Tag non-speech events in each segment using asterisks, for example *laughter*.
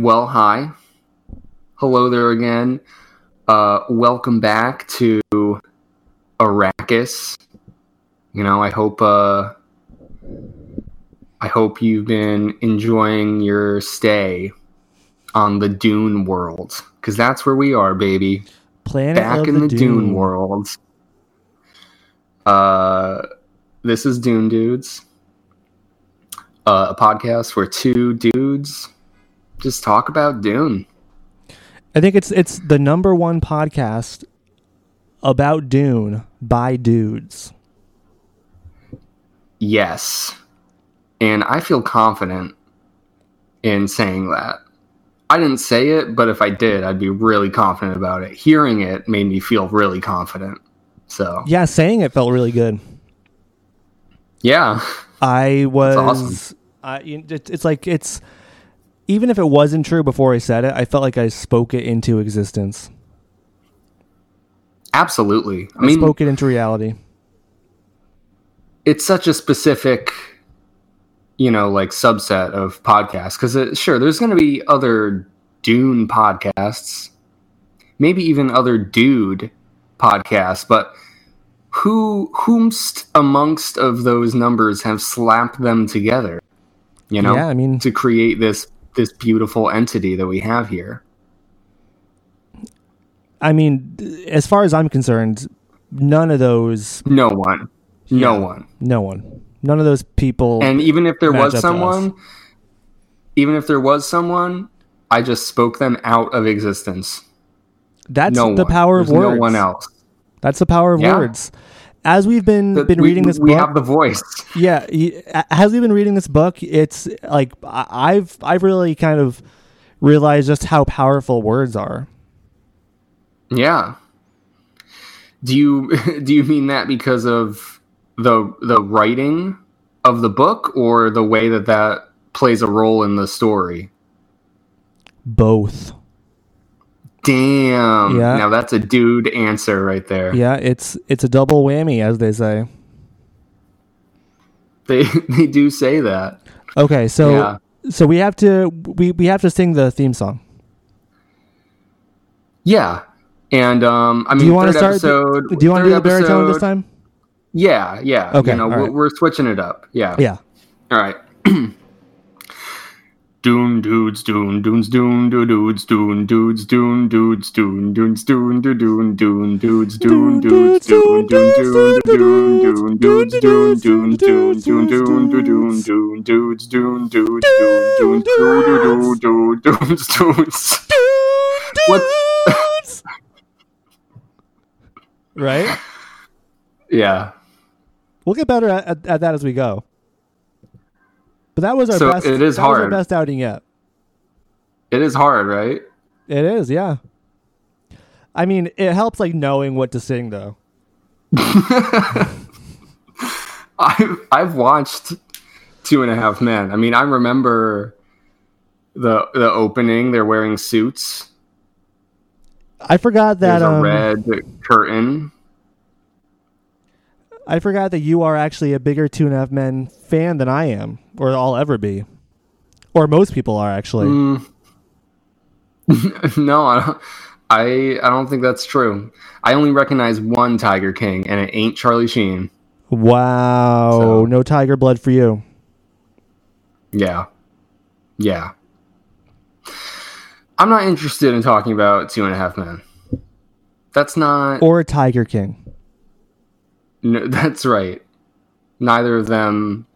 Well, hi. Hello there again. Uh, welcome back to Arrakis. You know, I hope uh, I hope you've been enjoying your stay on the Dune world because that's where we are, baby. Planet Back of in the, the Dune world. Uh, this is Dune Dudes, uh, a podcast where two dudes just talk about Dune. I think it's it's the number one podcast about Dune by dudes. Yes. And I feel confident in saying that. I didn't say it, but if I did, I'd be really confident about it. Hearing it made me feel really confident. So, Yeah, saying it felt really good. yeah. I was. awesome. I, it's like it's even if it wasn't true before I said it, I felt like I spoke it into existence. Absolutely. I I mean, spoke it into reality. it's such a specific you know like subset of podcasts because uh, sure there's going to be other dune podcasts maybe even other dude podcasts but who whomst amongst of those numbers have slapped them together you know yeah, I mean, to create this this beautiful entity that we have here I mean, as far as I'm concerned, none of those, no one no Yeah. one no one, none of those people. And even if there was someone, even if there was someone, I just spoke them out of existence. that's no the one. power of There's words. No one else. That's the power of Yeah. words. As we've been The- been we, reading this book. we book, have the voice. yeah, as we've been reading this book, it's like I've I've really kind of realized just how powerful words are. Yeah. Do you *laughs* do you mean that because of the the writing of the book or the way that that plays a role in the story? Both. Damn. Yeah. Now that's a dude answer right there. Yeah, it's it's a double whammy, as they say. They *laughs* they do say that. Okay, so Yeah. so we have to we, we have to sing the theme song. Yeah. And um I mean Do you want to start? episode do you want to do the baritone this time? Yeah, yeah. Okay, You know, we're, right. we're switching it up. Yeah. Yeah. All right. *clears throat* Doon dudes doon doons doon do dudes doon dudes doon dudes doon doons doon do doon doon dudes doon dudes doon doon doon doon doon dudes doon doon doon doon doon do doon doon dudes doon dudes doon doon do do do do doons doons what right yeah we'll get better at, at, at that as we go that was our So best. it is was our hard. best outing yet. It is hard, right? It is, yeah. I mean, it helps like knowing what to sing though. *laughs* I've I've watched Two and a Half Men. I mean, I remember the the opening. They're wearing suits. I forgot that There's a um, red curtain. I forgot that you are actually a bigger Two and a Half Men fan than I am, or I'll ever be, or most people are actually. Mm. *laughs* no, I don't, I I don't think that's true. I only recognize one Tiger King, and it ain't Charlie Sheen. Wow, So- no tiger blood for you. Yeah, yeah. I'm not interested in talking about Two and a Half Men. That's not. Or Tiger King. No, *laughs* that's right. Neither of them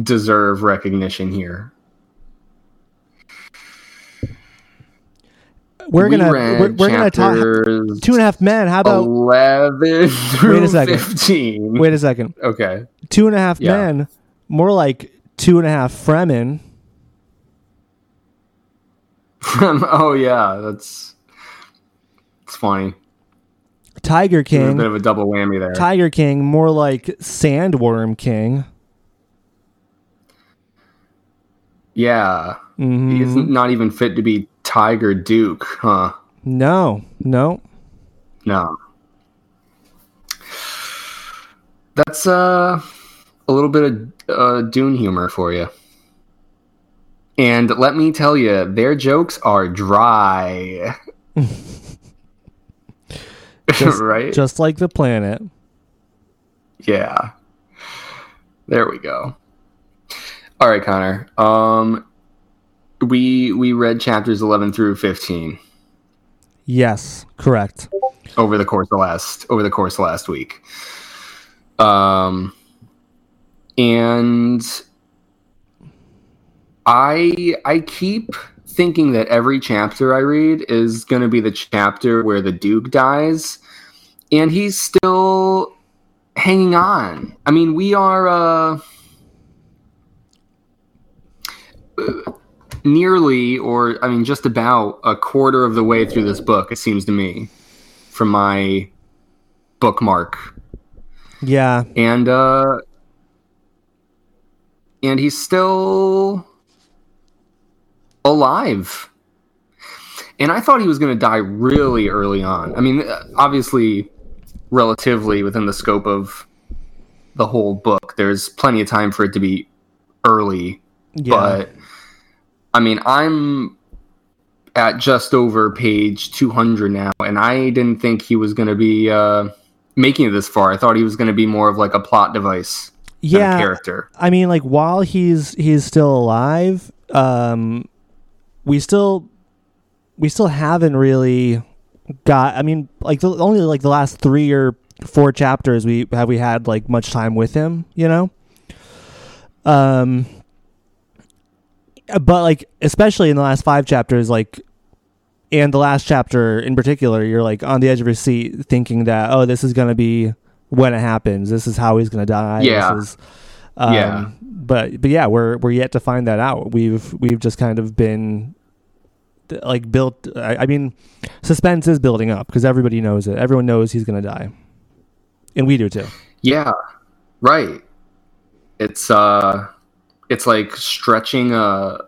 deserve recognition here. We're We gonna we're, we're gonna talk Two and a Half Men. How about 11 through Wait a second. 15. wait a second? Okay. Two and a Half Yeah. Men, more like two and a half Fremen. *laughs* oh yeah, that's it's funny. Tiger King. A bit of a double whammy there. Tiger King, more like Sandworm King. yeah. Mhm. He's not even fit to be Tiger Duke, huh? No, no. No. That's uh, a little bit of uh, Dune humor for you. And let me tell you, their jokes are dry. *laughs* *laughs* Just- right? Just like the planet. Yeah. There we go. All right, Connor. Um we we read chapters 11 through 15 Yes, correct. over the course of last over the course of last week. Um and I I keep thinking that every chapter I read is going to be the chapter where the duke dies and he's still hanging on. I mean, we are uh nearly or I mean just about a quarter of the way through this book it seems to me from my bookmark Yeah, and uh and he's still alive. And i thought he was going to die really early on. I mean obviously relatively within the scope of the whole book there's plenty of time for it to be early. Yeah. but i mean i'm at just over page 200 now and i didn't think he was going to be uh making it this far. I thought he was going to be more of like a plot device yeah. character. I mean, like while he's he's still alive, um, we still we still haven't really got. I mean, like the, only like the last three or four chapters we have we had like much time with him. You know. Um. But like, especially in the last five chapters, like, and the last chapter in particular, you're like on the edge of your seat, thinking that oh, this is gonna be when it happens. This is how he's gonna die. Yeah. This is, um, Yeah. But but yeah, we're we're yet to find that out. We've we've just kind of been like built. I, I mean, suspense is building up because everybody knows it. Everyone knows he's gonna die, and we do too. yeah right it's uh it's like stretching a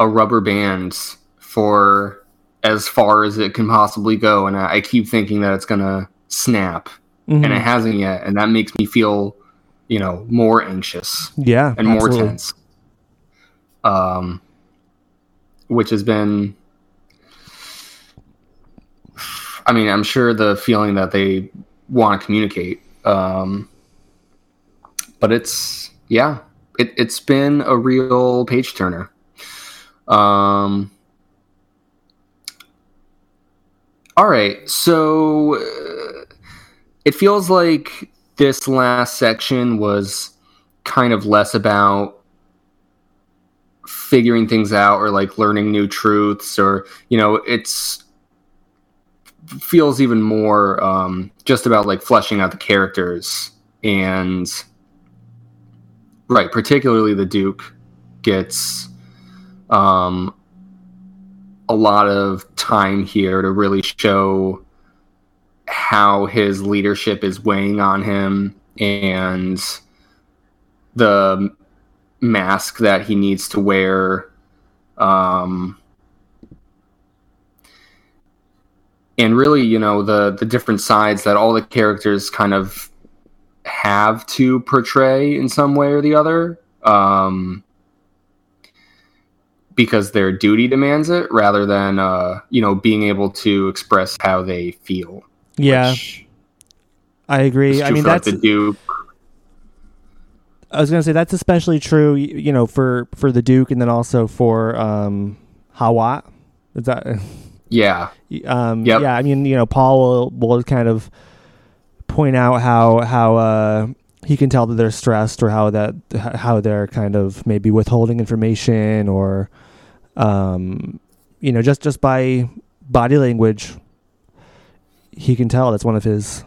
a rubber band for as far as it can possibly go and i, I keep thinking that it's gonna snap Mhm. and it hasn't yet and that makes me feel you know more anxious yeah, and more tense um which has been i mean i'm sure the feeling that they want to communicate um but it's yeah it, it's been a real page turner. Um all right so uh, it feels like this last section was kind of less about figuring things out or like learning new truths or you know it's feels even more um, just about like fleshing out the characters and right particularly the duke gets um, a lot of time here to really show how his leadership is weighing on him and the mask that he needs to wear um and really you know the the different sides that all the characters kind of have to portray in some way or the other um because their duty demands it rather than uh you know being able to express how they feel Yeah, I agree. I mean, that's the duke I was gonna say that's especially true. You know, for for the Duke, and then also for um Hawat. Is that? *laughs* yeah Um, Yep. Yeah, I mean, you know, Paul will will kind of point out how how uh, he can tell that they're stressed or how that how they're kind of maybe withholding information or um, you know just just by body language he can tell that's one of his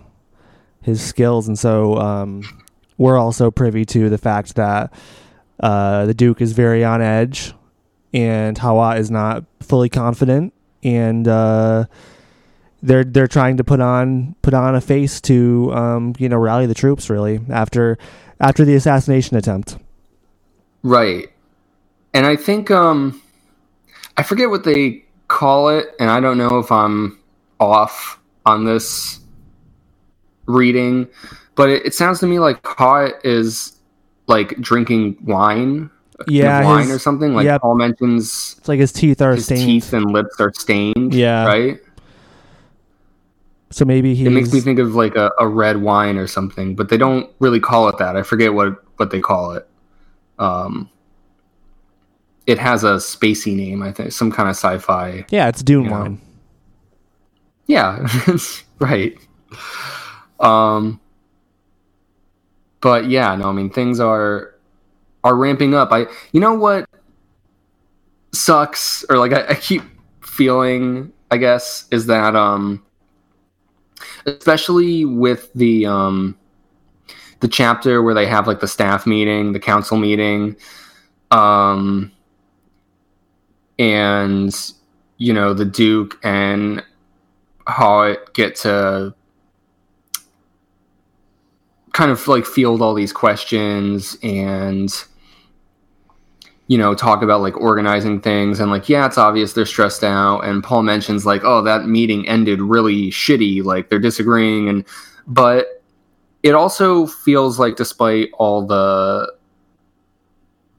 his skills and so um, we're also privy to the fact that uh, the Duke is very on edge and Hawat is not fully confident and uh, they're they're trying to put on put on a face to um, you know rally the troops really after after the assassination attempt. Right. And I think um I forget what they call it and I don't know if I'm off on this reading, but it, it sounds to me like Hawat is like drinking wine Yeah, wine his- or something. Like. Paul mentions It's like his teeth are his stained. teeth and lips are stained. Yeah. Right? So maybe he's It makes me think of like a, a red wine or something, but they don't really call it that. I forget what, what they call it. Um, it has a spacey name, I think, some kind of sci-fi. Yeah, it's Dune you know. wine. Yeah, *laughs* right. Um, but yeah, no, I mean things are are ramping up. I, you know what sucks, or like I, I keep feeling, I guess, is that um, especially with the um, the chapter where they have like the staff meeting, the council meeting, um, and you know the Duke and Hawat get to kind of like field all these questions and you know talk about like organizing things and like yeah it's obvious they're stressed out. And paul mentions like oh that meeting ended really shitty like they're disagreeing. And but it also feels like despite all the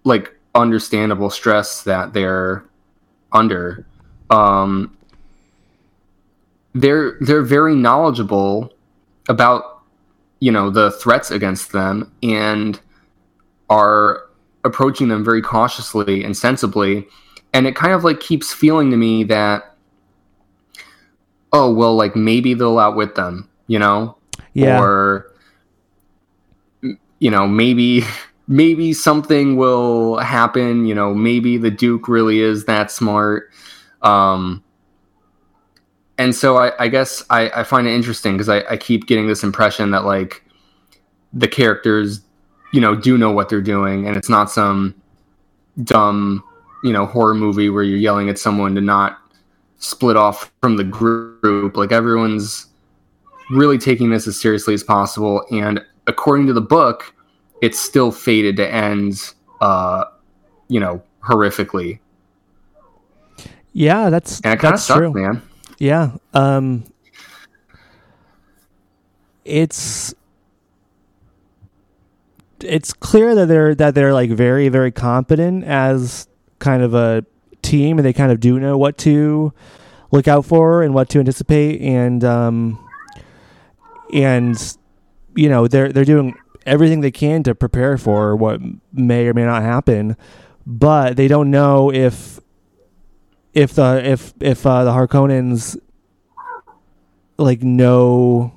like understandable stress that they're under um they're they're very knowledgeable about you know the threats against them and are approaching them very cautiously and sensibly. And it kind of like keeps feeling to me that oh well like maybe they'll outwit them you know? Yeah. or you know maybe *laughs* maybe something will happen you know maybe the duke really is that smart. Um and so i, I guess I, I find it interesting because I, I keep getting this impression that like the characters you know do know what they're doing and it's not some dumb you know horror movie where you're yelling at someone to not split off from the group like everyone's really taking this as seriously as possible and according to the book it's still fated to end uh you know horrifically Yeah, that's and it kind of that's sucks true. man Yeah. Um it's it's clear that they're that they're like very very competent as kind of a team and they kind of do know what to look out for and what to anticipate and um and you know they're they're doing everything they can to prepare for what may or may not happen but they don't know if if the if if uh, the Harkonnens like know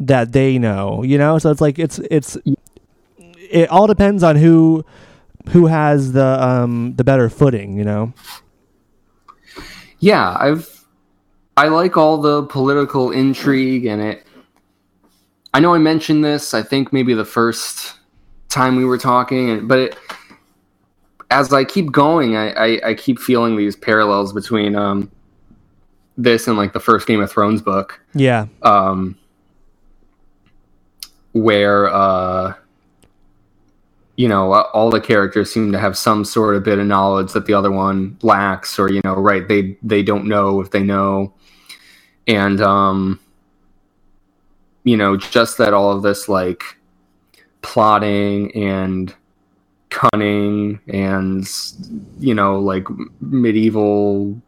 that they know, you know. So it's like it's it's it all depends on who who has the um the better footing, you know. yeah i've i like all the political intrigue and it i know i mentioned this i think maybe the first time we were talking but it as i keep going i i, I keep feeling these parallels between um this and like the first game of thrones book Yeah, um, where uh, you know all the characters seem to have some sort of bit of knowledge that the other one lacks, or you know, right? They they don't know if they know, and um, you know, just that all of this like plotting and cunning and you know like medieval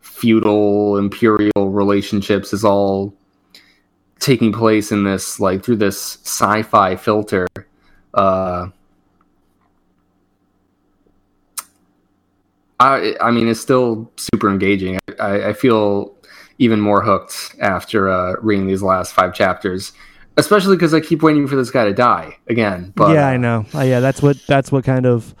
feudal imperial relationships is all taking place in this like through this sci-fi filter uh i i mean it's still super engaging i i feel even more hooked after uh reading these last five chapters especially because i keep waiting for this guy to die again but yeah, I know. Uh, yeah, that's what that's what kind of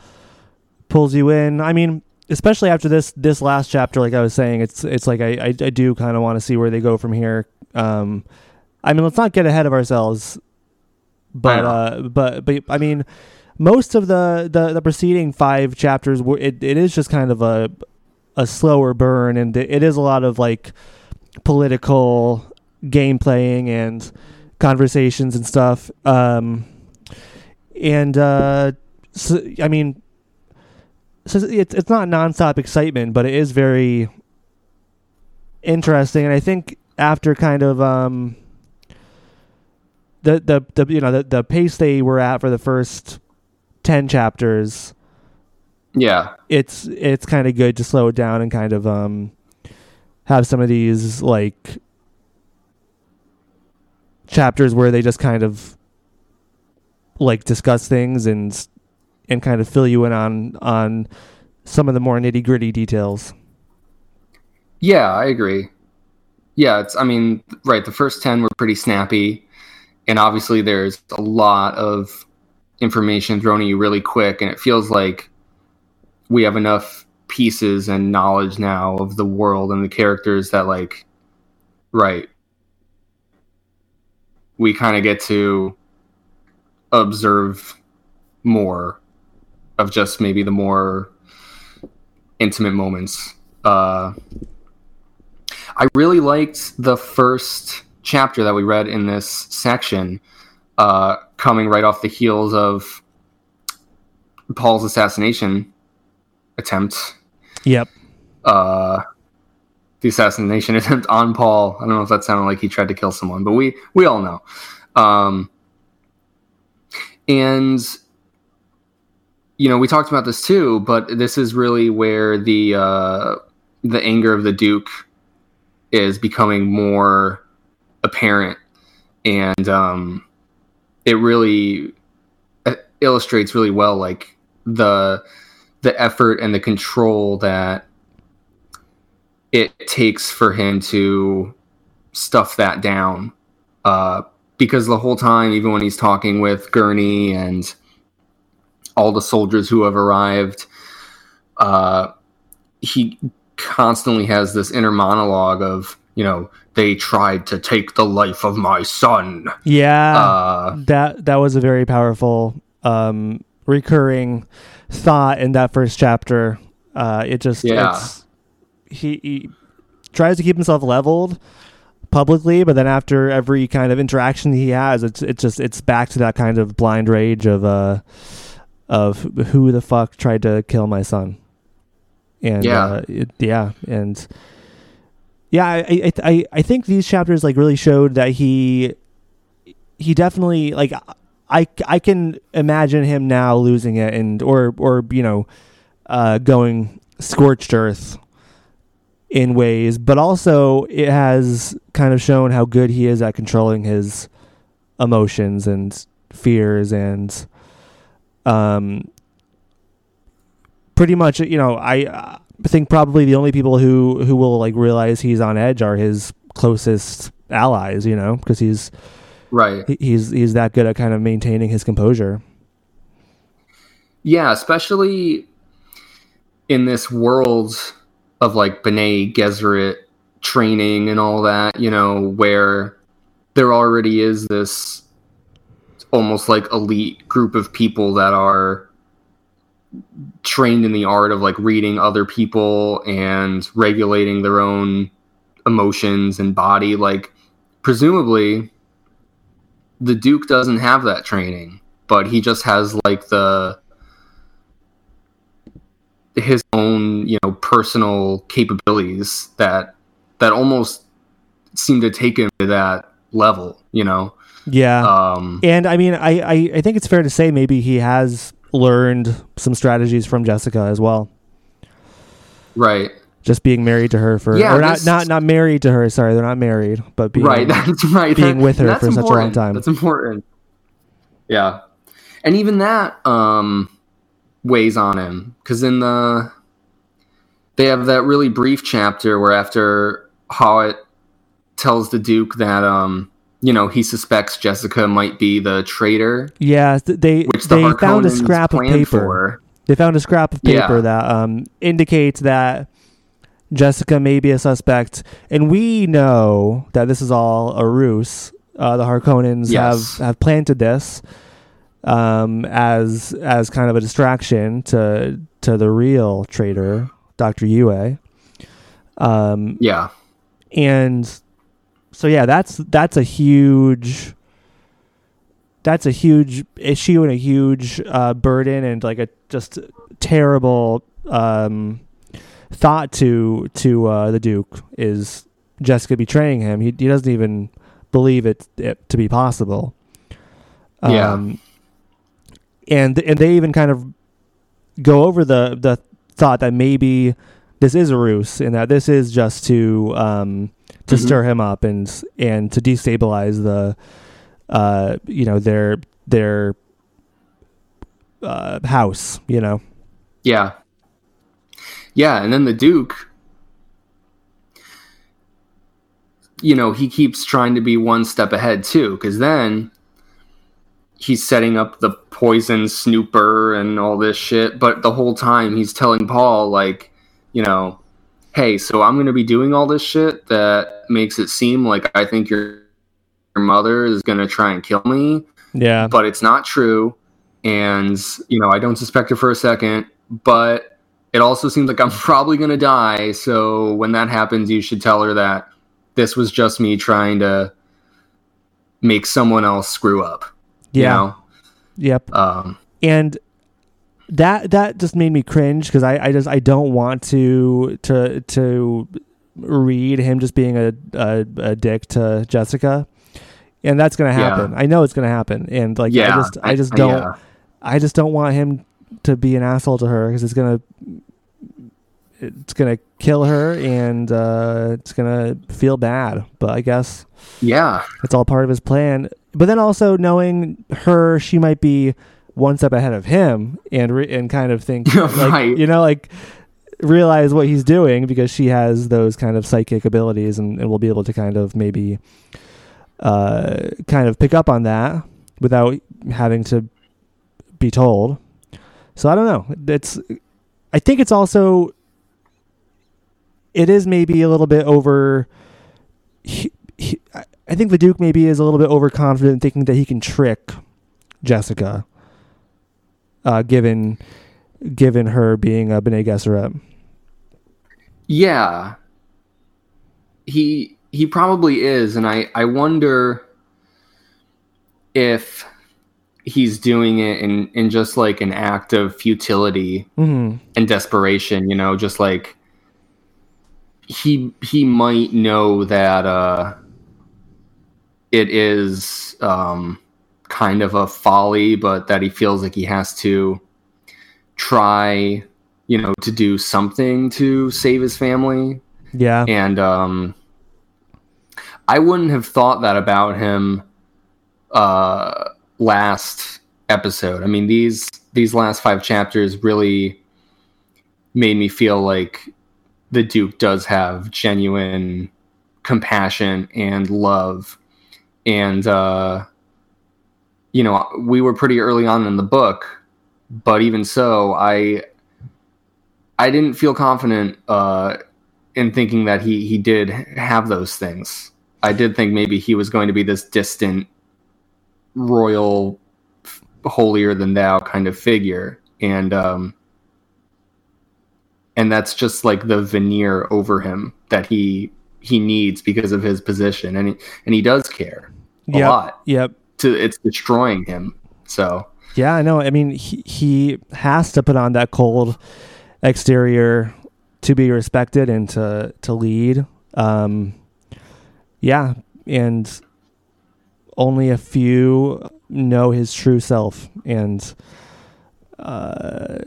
pulls you in. I mean, especially after this this last chapter, like I was saying, it's it's like I I, I do kind of want to see where they go from here. Um, I mean, let's not get ahead of ourselves, but uh, but but I mean, most of the the, the preceding five chapters, were it, it is just kind of a a slower burn, and it is a lot of like political game playing and conversations and stuff. Um, and uh, so, I mean, so it's it's not nonstop excitement, but it is very interesting. And I think after kind of um, the the the you know the the pace they were at for the first ten chapters, Yeah. it's it's kind of good to slow it down and kind of um have some of these like chapters where they just kind of like discuss things and and kind of fill you in on on some of the more nitty gritty details. Yeah, I agree. Yeah, it's I mean, right, the first 10 were pretty snappy and obviously there's a lot of information thrown at you really quick and it feels like we have enough pieces and knowledge now of the world and the characters that like right we kind of get to observe more of just maybe the more intimate moments. Uh I really liked the first chapter that we read in this section, uh, coming right off the heels of Paul's assassination attempt. Yep. Uh, the assassination *laughs* attempt on Paul. I don't know if that sounded like he tried to kill someone, but we we all know. Um, and you know, we talked about this too, but this is really where the uh, the anger of the Duke is becoming more apparent and um, it really uh, illustrates really well like the the effort and the control that it takes for him to stuff that down uh, because the whole time even when he's talking with gurney and all the soldiers who have arrived uh, he constantly has this inner monologue of you know they tried to take the life of my son Yeah. uh that that was a very powerful um recurring thought in that first chapter. Uh it just Yeah. it's he, he tries to keep himself leveled publicly, but then after every kind of interaction he has, it's it's just it's back to that kind of blind rage of uh of who the fuck tried to kill my son. And Yeah. uh, it, yeah, and yeah, I, I I think these chapters like really showed that he he definitely like I I can imagine him now losing it and or or you know uh going scorched earth in ways, but also it has kind of shown how good he is at controlling his emotions and fears and um pretty much you know I think probably the only people who who will like realize he's on edge are his closest allies, you know, because he's right he's he's that good at kind of maintaining his composure. yeah especially in this world of like Bene Gesserit training and all that you know where there already is this almost like elite group of people that are trained in the art of like reading other people and regulating their own emotions and body like presumably the duke doesn't have that training but he just has like the his own you know personal capabilities that that almost seem to take him to that level you know Yeah. um And I mean, I, I, I think it's fair to say maybe he has learned some strategies from Jessica as well. right Just being married to her for, Yeah, or not, not, not married to her. Sorry, they're not married, but being, right *laughs* that's right being That- with her for such a long time. that's important yeah and even that um weighs on him because in the they have that really brief chapter where after Hawat tells the Duke that um you know he suspects Jessica might be the traitor, Yeah, they which the they found a scrap of paper. for. They found a scrap of paper Yeah. that um, indicates that Jessica may be a suspect, and we know that this is all a ruse. Uh, the Harkonnens Yes. have have planted this um, as as kind of a distraction to to the real traitor, Doctor Yueh. Um, Yeah, and so yeah that's that's a huge that's a huge issue and a huge uh, burden and like a just terrible um, thought to to uh, the duke is jessica betraying him he, he doesn't even believe it, it to be possible Yeah. um, and and they even kind of go over the the thought that maybe this is a ruse and that this is just to um to Mhm. stir him up and and to destabilize the uh you know their their uh house you know Yeah. Yeah, and then the Duke, you know, he keeps trying to be one step ahead too, because then he's setting up the poison snooper and all this shit. But the whole time he's telling Paul, like, you know, hey, so I'm going to be doing all this shit that makes it seem like I think your, your mother is going to try and kill me yeah but it's not true. And, you know, I don't suspect her for a second, but it also seems like I'm *laughs* probably going to die. So when that happens, you should tell her that this was just me trying to make someone else screw up. You yeah know? yep Um, and that that just made me cringe because I, I just I don't want to to to read him just being a a, a dick to Jessica, and that's gonna Yeah. happen. I know it's gonna happen, and like yeah. I just I just don't yeah. I just don't want him to be an asshole to her because it's gonna it's gonna kill her and uh, it's gonna feel bad. But I guess Yeah. it's all part of his plan. But then also knowing her, she might be one step ahead of him and re- and kind of think, *laughs* like, Right. you know, like realize what he's doing because she has those kind of psychic abilities and, and will be able to kind of maybe uh, kind of pick up on that without having to be told. So I don't know. It's I think it's also it is maybe a little bit over he, he, I- I think the Duke maybe is a little bit overconfident, thinking that he can trick Jessica, uh, given given her being a Bene Gesserit. Yeah. He he probably is and I I wonder if he's doing it in in just like an act of futility Mm-hmm. and desperation, you know, just like he he might know that uh it is um kind of a folly, but that he feels like he has to try, you know, to do something to save his family. Yeah, And um I wouldn't have thought that about him uh last episode. I mean these these last 5 chapters really made me feel like the Duke does have genuine compassion and love. And uh you know, we were pretty early on in the book, but even so, I I didn't feel confident uh in thinking that he he did have those things. I did think maybe he was going to be this distant royal holier than thou kind of figure. And um and that's just like the veneer over him that he he needs because of his position. And he, and he does care a yep, lot. yep, to it's destroying him so yeah. I know. I mean, he he has to put on that cold exterior to be respected and to to lead. Um, yeah, and only a few know his true self, and uh,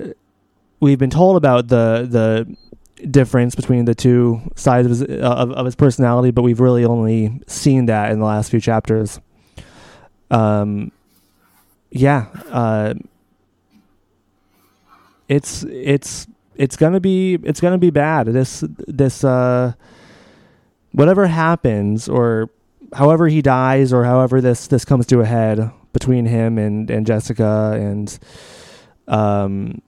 we've been told about the the difference between the two sides of his, of, of his personality, but we've really only seen that in the last few chapters. Um, yeah, uh, it's it's it's gonna be it's gonna be bad. This this uh, whatever happens or however he dies or however this this comes to a head between him and and Jessica and um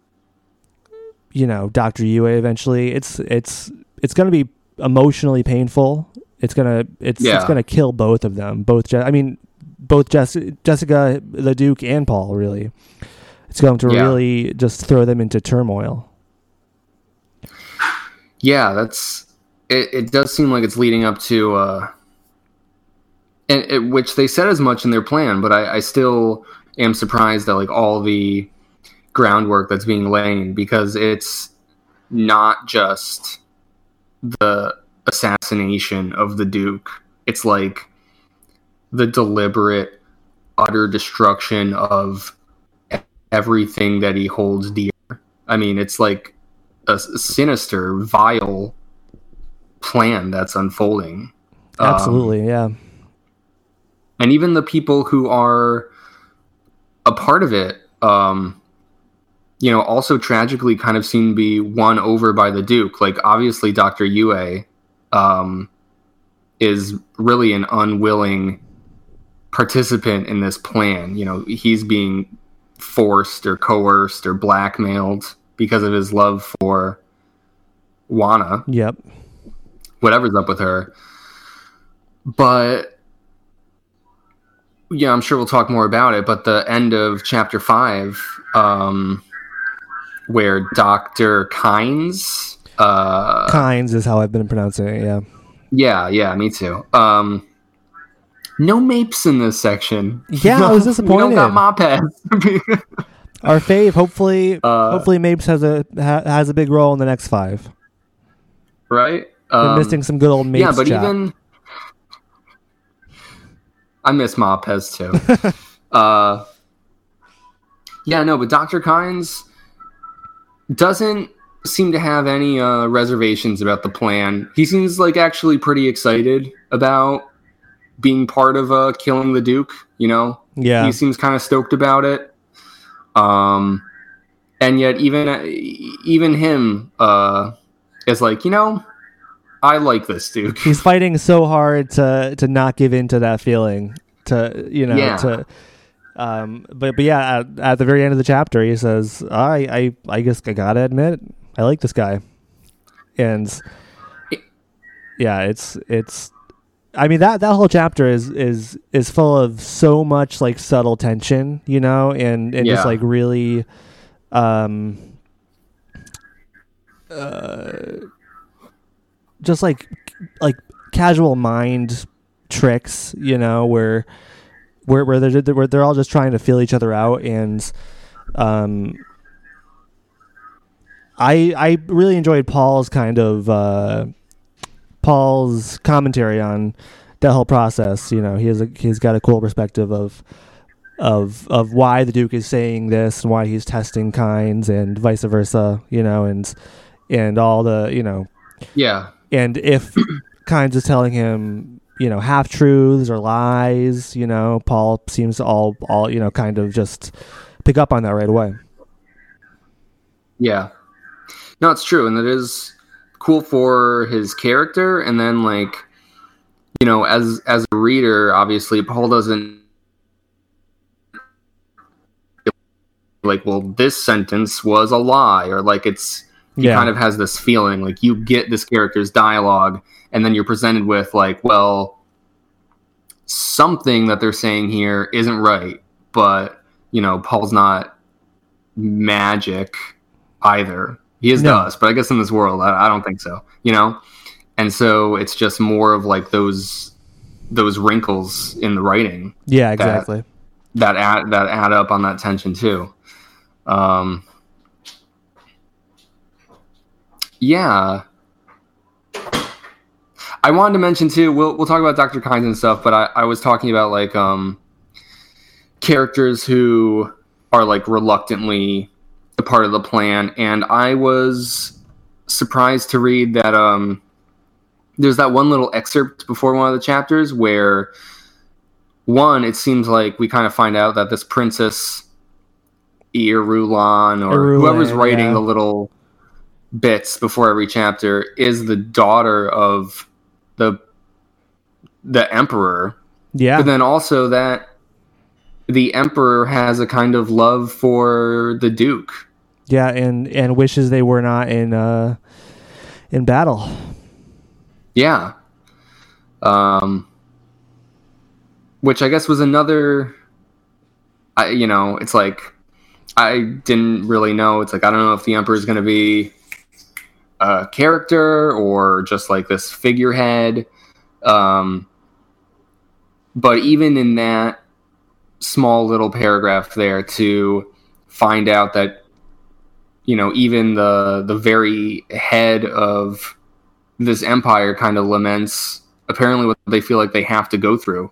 you know Dr. Yueh eventually it's it's it's going to be emotionally painful it's going to it's it's going to kill both of them both Je- I mean both Jess- Jessica the Duke and Paul really. It's going to Yeah. really just throw them into turmoil. Yeah that's it, it does seem like it's leading up to uh and it, which they said as much in their plan but I, I still am surprised at like all the groundwork that's being laid because it's not just the assassination of the duke. It's like the deliberate utter destruction of everything that he holds dear. I mean, it's like a sinister, vile plan that's unfolding. Um, Absolutely, yeah. and even the people who are a part of it um you know also tragically kind of seem to be won over by the duke like obviously dr Yueh um is really an unwilling participant in this plan you know he's being forced or coerced or blackmailed because of his love for Wanna. Yep. whatever's up with her. But yeah, I'm sure we'll talk more about it. But the end of chapter five, um, where Doctor Kynes, uh, Kynes is how I've been pronouncing it, yeah. yeah, yeah, me too. Um, no mapes in this section. Yeah, I was disappointed. *laughs* We don't got Mapes. *laughs* Our fave, hopefully Uh, hopefully Mapes has a ha, has a big role in the next five. right? We're Um, missing some good old Mapes yeah, but chat. even I miss Mapes too. *laughs* uh, yeah, no, but Doctor Kynes doesn't seem to have any uh, reservations about the plan. He seems like actually pretty excited about being part of uh, killing the Duke. You know, yeah. he seems kind of stoked about it. Um, and yet even even him uh, is like, you know, I like this Duke. He's fighting so hard to to not give in to that feeling. To you know, Yeah. to um but but yeah, at, at the very end of the chapter he says, I I I guess I gotta admit, I like this guy. And yeah, it's it's I mean that that whole chapter is is is full of so much like subtle tension, you know, and and just like really um uh just like like casual mind tricks, you know, where where where they're where they're all just trying to feel each other out. And um I I really enjoyed Paul's kind of uh Paul's commentary on that whole process. You know, he has a he's got a cool perspective of of of why the Duke is saying this and why he's testing Kynes and vice versa. You know, and and all the you know, Yeah, and if *clears throat* Kynes is telling him you know half truths or lies, you know, Paul seems to all all you know kind of just pick up on that right away. Yeah. No, it's true, and it is cool for his character. And then, like, you know, as as a reader, obviously, Paul doesn't like, well, this sentence was a lie, or like it's he Yeah. kind of has this feeling like you get this character's dialogue, and then you're presented with like, well, something that they're saying here isn't right, but you know, Paul's not magic either. He is No. us, but I guess in this world, I, I don't think so. You know, and so it's just more of like those those wrinkles in the writing Yeah, exactly. that add that add up on that tension too. Um, yeah, I wanted to mention too. We'll we'll talk about Doctor Kynes and stuff, but I, I was talking about like um characters who are like reluctantly a part of the plan, and I was surprised to read that um there's that one little excerpt before one of the chapters where one, it seems like we kind of find out that this princess Irulan or Irulan, whoever's writing yeah. the little bits before every chapter is the daughter of the the emperor. Yeah. But then also that the emperor has a kind of love for the duke. Yeah, and and wishes they were not in uh in battle. Yeah. Um which I guess was another I you know, it's like I didn't really know. It's like I don't know if the emperor is going to be a character or just like this figurehead. Um but even in that small little paragraph there to find out that you know, even the the very head of this empire kind of laments apparently what they feel like they have to go through.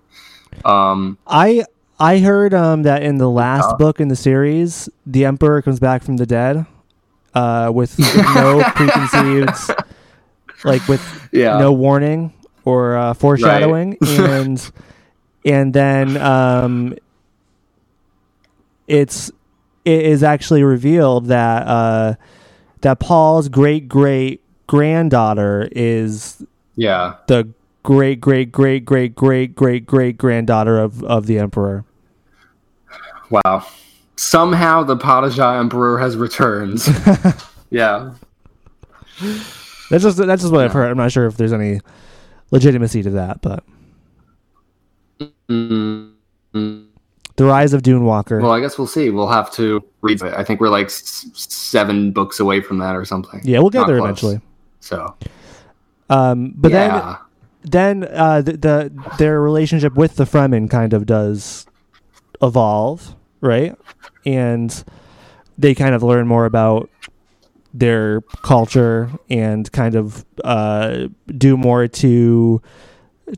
Um, I I heard um, that in the last Uh. book in the series, the Emperor comes back from the dead uh, with, no *laughs* preconceived, like with Yeah. no warning or uh, foreshadowing, *laughs* and and then um, it's it is actually revealed that uh, that Paul's great great granddaughter is Yeah. the great great great great great great great granddaughter of of the Emperor. Wow. Somehow the Padishah Emperor has returned. *laughs* yeah. That's just that's just what I've heard. I'm not sure if there's any legitimacy to that, but mm the rise of Dune Walker. Well, I guess we'll see. We'll have to read it. I think we're like s- seven books away from that or something. yeah, we'll get Not there close. eventually. So, Um, but yeah. then then uh, the, the their relationship with the Fremen kind of does evolve, right? And they kind of learn more about their culture and kind of uh, do more to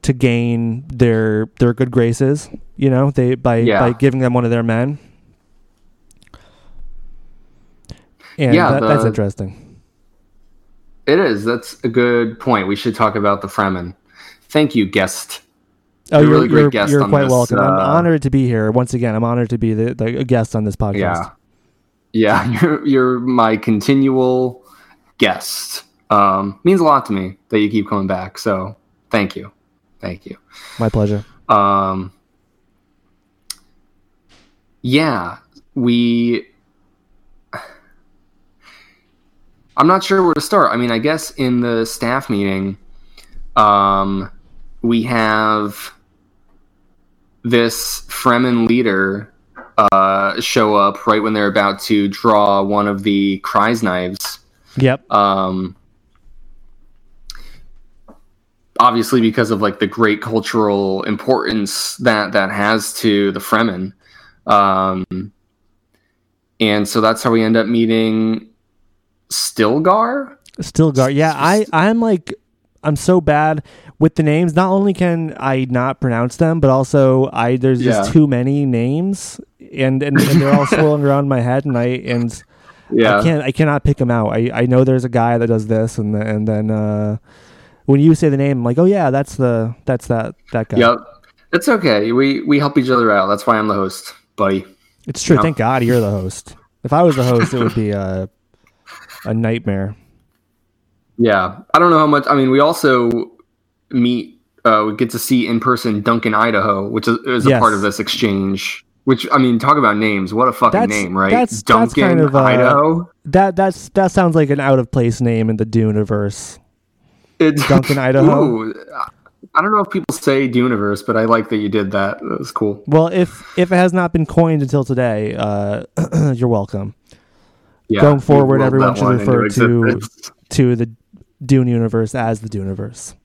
to gain their their good graces. You know, they by Yeah. by giving them one of their men. And Yeah, that, that's interesting. it is. That's a good point. We should talk about the Fremen. Thank you, guest. Oh, You're really great you're, guest you're quite this, welcome. I'm uh, honored to be here once again. I'm honored to be the, the guest on this podcast. Yeah. Yeah, *laughs* you're, you're my continual guest. Um, means a lot to me that you keep coming back. So, thank you. Thank you. My pleasure. Um, yeah, we. I'm not sure where to start. I mean, I guess in the staff meeting, um, we have this Fremen leader uh, show up right when they're about to draw one of the crysknives Yep. um obviously because of like the great cultural importance that that has to the Fremen um and so that's how we end up meeting Stilgar Stilgar. Yeah, I I'm like I'm so bad with the names. Not only can I not pronounce them, but also I there's just Yeah. too many names, and and, and they're all swirling around my head, and I and yeah I can't I cannot pick them out. I I know there's a guy that does this, and the, and then uh, when you say the name, I'm like, oh yeah, that's the that's that that guy. yep it's okay we we help each other out that's why I'm the host buddy It's true. Yeah. Thank God you're the host. If I was the host, it would be a a nightmare. Yeah, I don't know how much. I mean, we also meet. Uh, we get to see in person Duncan, Idaho, which is, is a Yes. part of this exchange. Which I mean, talk about names. What a fucking That's- name, right? that's- that's Duncan, kind of, uh, Idaho. That that's that sounds like an out of place name in the Duneverse. It's *laughs* Duncan, Idaho? Ooh, I don't know if people say Universe, but I like that you did that. That was cool. Well, if if it has not been coined until today, uh, *clears throat* you're welcome. Yeah, Going forward, everyone should refer to- To the Dune universe as the Duneverse.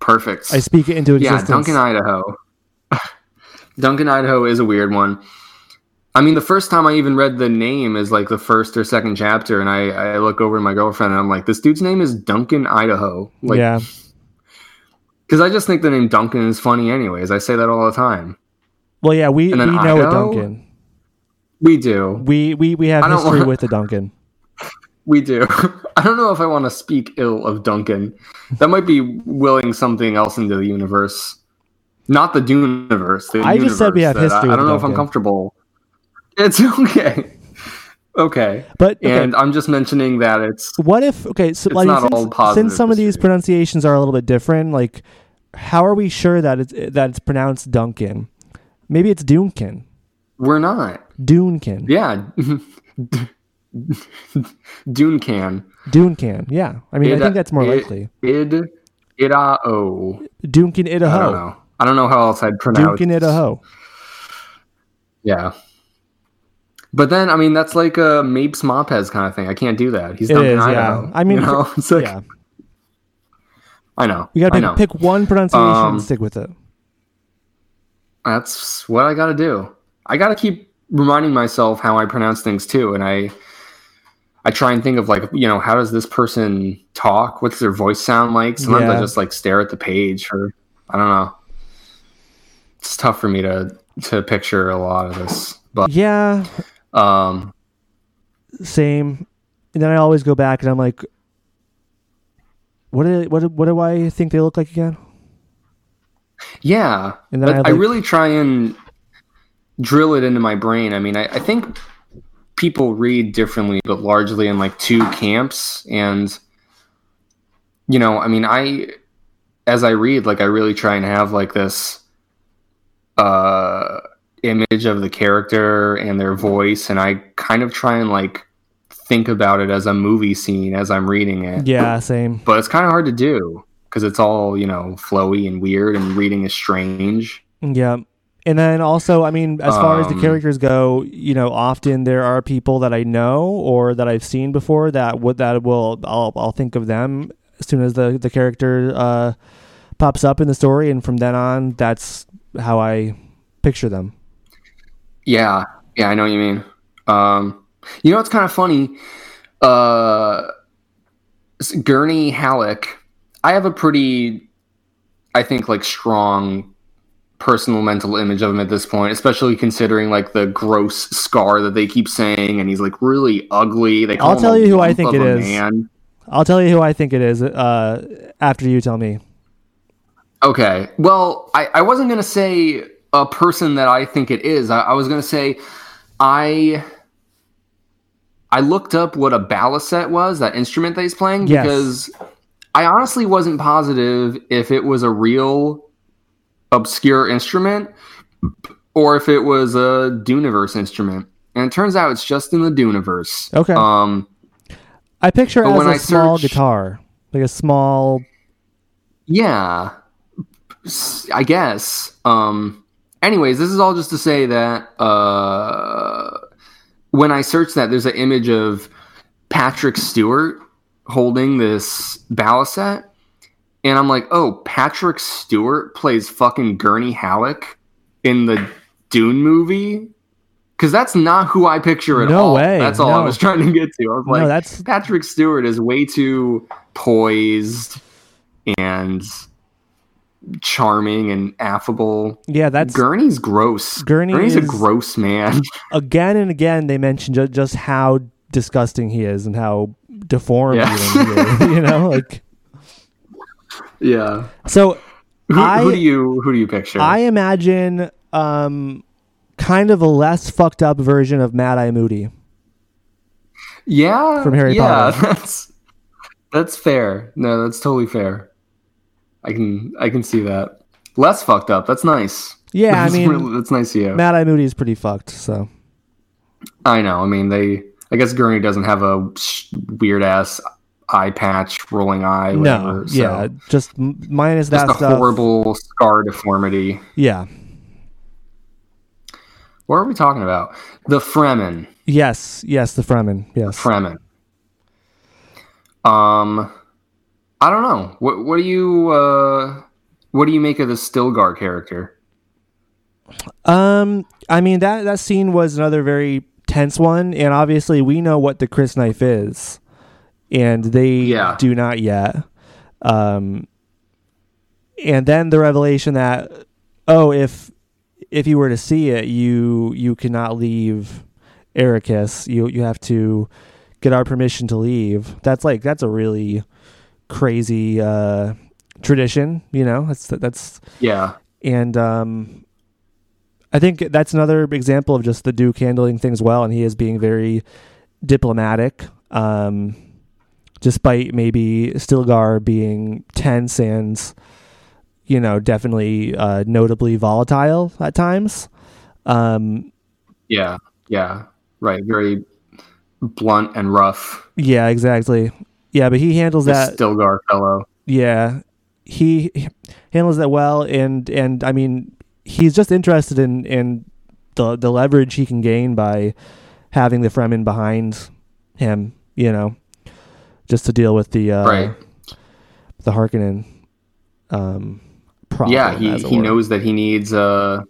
Perfect. I speak it into existence. yeah. Duncan, Idaho. *laughs* Duncan, Idaho is a weird one. I mean, the first time I even read the name is like the first or second chapter, and I, I look over at my girlfriend and I'm like, this dude's name is Duncan, Idaho. Like, yeah, Because I just think the name Duncan is funny, anyways. I say that all the time. well, yeah, we, we then know a Duncan. We do. We we we have history want- *laughs* with the Duncan. We do. *laughs* I don't know if I want to speak ill of Duncan. That might be willing something else into the universe. Not the Duneverse. The I just said we universe have history I, I don't know if I'm comfortable. It's *laughs* okay. Okay. But okay, And I'm just mentioning that it's what if okay? So It's like not since, all positive since some of these pronunciations are a little bit different, like how are we sure that it's that it's pronounced Duncan? Maybe it's Duncan. we're not. Duncan. Yeah. *laughs* Dune can. Duncan. Yeah. I mean, I think that's more id- likely. Id Idao. Duncan Idaho. I don't know. I don't know how else I'd pronounce Duncan Idaho. Yeah. But then, I mean, that's like a Mapes Mopez kind of thing. I can't do that. He's Duncan, is, Idaho. yeah. I mean, you know? *laughs* it's like, yeah. I know. You gotta I know. pick, pick one pronunciation Um, and stick with it. That's what I got to do. I got to keep reminding myself how I pronounce things too, and I, I try and think of like, you know, how does this person talk? What's their voice sound like? Sometimes I just like stare at the page, or I don't know. it's tough for me to to picture a lot of this. But Yeah, um, same. And then I always go back and I'm like, what do what what do I think they look like again? yeah, And then but I, I really try and drill it into my brain. I mean, I, I think people read differently, but largely in like two camps. And you know, I mean, I as I read, like I really try and have like this uh image of the character and their voice, and I kind of try and like think about it as a movie scene as I'm reading it. Yeah, same. But it's kind of hard to do because it's all, you know, flowy and weird and reading is strange. Yeah. And then also, I mean, as far as the Um, characters go, you know, often there are people that I know or that I've seen before that would that will I'll I'll think of them as soon as the the character uh, pops up in the story, and from then on, that's how I picture them. Yeah. Yeah, I know what you mean. Um, you know, it's kind of funny. Uh, Gurney Halleck, I have a pretty, I think, like strong personal mental image of him at this point, especially considering like the gross scar that they keep saying, and he's like really ugly. They call I'll tell you who I think it is. Man. I'll tell you who I think it is uh, after you tell me. Okay. Well, I, I wasn't going to say a person that I think it is. I, I was going to say I I looked up what a baliset was, that instrument that he's playing, Yes. because I honestly wasn't positive if it was a real obscure instrument or if it was a Duneverse instrument. And it turns out it's just in the Duneverse. Okay. Um, I picture it as when a I small search- guitar, like a small. Yeah, I guess. Um, anyways, this is all just to say that uh, when I search that, there's an image of Patrick Stewart holding this baliset, and I'm like, oh, Patrick Stewart plays fucking Gurney Halleck in the Dune movie. Because that's not who I picture at No all. way, That's all I was trying to get to. I was like, no, that's Patrick Stewart is way too poised and charming and affable. yeah, that's Gurney's gross. Gurney Gurney's a gross man. *laughs* again and again they mention ju- just how disgusting he is and how deformed Yeah. he is, *laughs* you know like yeah. so Who, I- who do you who do you picture? i imagine um kind of a less fucked up version of mad eye moody yeah. from Harry yeah, Potter. *laughs* That's that's fair. No, that's totally fair. I can I can see that. Less fucked up. That's nice. yeah i That's mean really- that's nice of you. mad eye moody is pretty fucked so I know. I mean, they. I guess Gurney doesn't have a weird ass eye patch, rolling eye. Whatever, no so yeah just minus just that a stuff horrible scar deformity. yeah What are we talking about? The Fremen. yes yes the fremen yes Fremen. Um, I don't know. What What do you uh, What do you make of the Stilgar character? Um, I mean that that scene was another very tense one, and obviously we know what the crysknife is, and they Yeah. do not yet. Um, and then the revelation that oh, if if you were to see it, you you cannot leave Arrakis. You you have to get our permission to leave. That's like that's a really crazy uh, tradition. You know, that's that's Yeah, and um, I think that's another example of just the Duke handling things well, and he is being very diplomatic, um, despite maybe Stilgar being tense and you know definitely uh, notably volatile at times. Um, yeah, yeah. Right. Very blunt and rough. yeah, exactly. Yeah, but he handles The that. Stilgar fellow. Yeah, he he handles that well, and and I mean, he's just interested in in the the leverage he can gain by having the Fremen behind him. You know, just to deal with the uh, Right. the Harkonnen um, problem. yeah, he, he were. knows that he needs uh,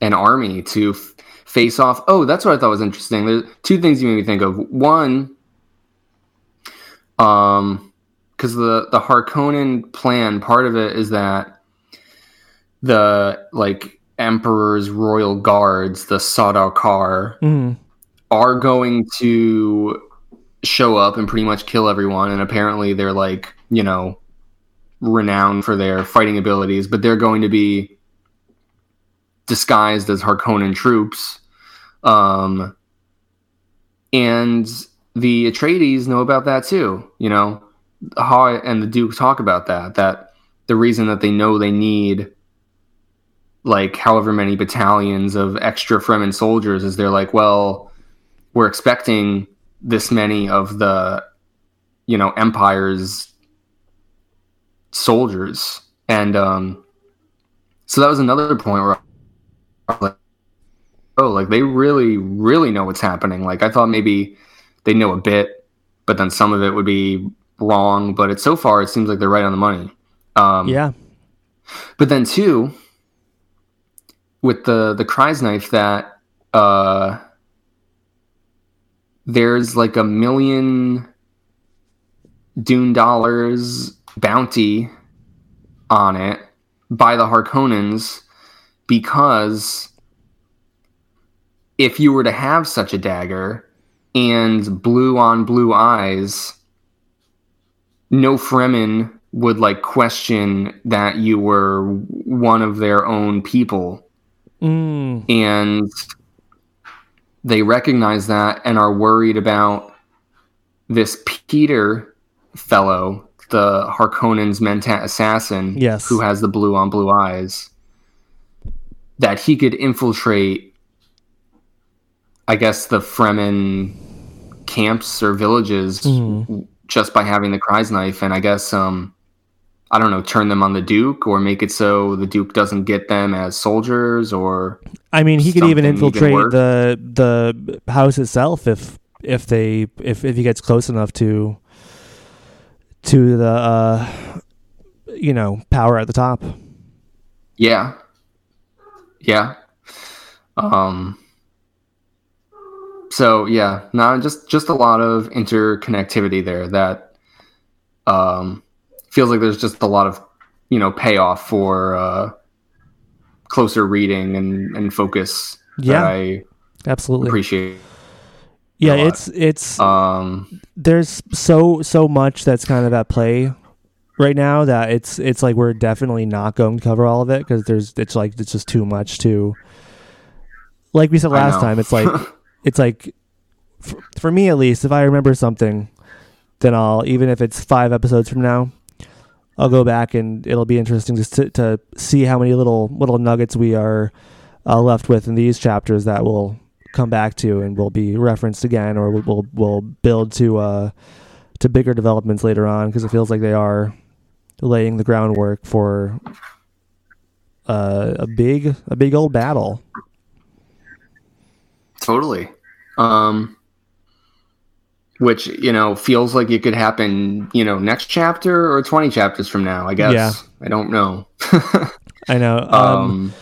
an army to f- face off. Oh, that's what I thought was interesting. There's two things you made me think of. One, um, because the the Harkonnen plan, part of it is that the like emperor's royal guards, the Sardaukar, Mm. are going to show up and pretty much kill everyone. And apparently, they're like you know renowned for their fighting abilities, but they're going to be disguised as Harkonnen troops. Um, and the Atreides know about that too. You know, how and the Duke talk about that. That the reason that they know they need like however many battalions of extra Fremen soldiers is they're like, well, we're expecting this many of the, you know, Empire's soldiers, and um, so that was another point where like, oh, like they really, really know what's happening. Like I thought maybe they know a bit, but then some of it would be wrong. But it so far it seems like they're right on the money. Um, Yeah. but then too, with the the crysknife that uh there's like a million Dune dollars bounty on it by the Harkonnens because if you were to have such a dagger and blue on blue eyes, no Fremen would like question that you were one of their own people Mm. and they recognize that and are worried about this Piter fellow, the Harkonnen's Mentat assassin, Yes. who has the blue on blue eyes, that he could infiltrate, I guess, the Fremen camps or villages Mhm. just by having the crysknife, and I guess, um, I don't know, turn them on the Duke or make it so the Duke doesn't get them as soldiers or I mean, he could even infiltrate the the house itself if if they if if he gets close enough to to the uh you know power at the top. Yeah. Yeah. Um so yeah, no, just just a lot of interconnectivity there that um feels like there's just a lot of, you know, payoff for uh closer reading and, and focus Yeah. that I Absolutely. appreciate. yeah, it's it's Um there's so so much that's kind of at play right now that it's it's like we're definitely not going to cover all of it because there's it's like it's just too much to like we said last time it's like *laughs* it's like for, for me at least if i remember something then i'll even if it's five episodes from now i'll go back and it'll be interesting just to, to see how many little little nuggets we are uh, left with in these chapters that we'll come back to and will be referenced again or we'll we'll, we'll build to uh to bigger developments later on because it feels like they are laying the groundwork for uh, a big a big old battle Totally. Um, which you know feels like it could happen, you know, next chapter or twenty chapters from now. I guess. Yeah. I don't know. *laughs* I know. Um, um,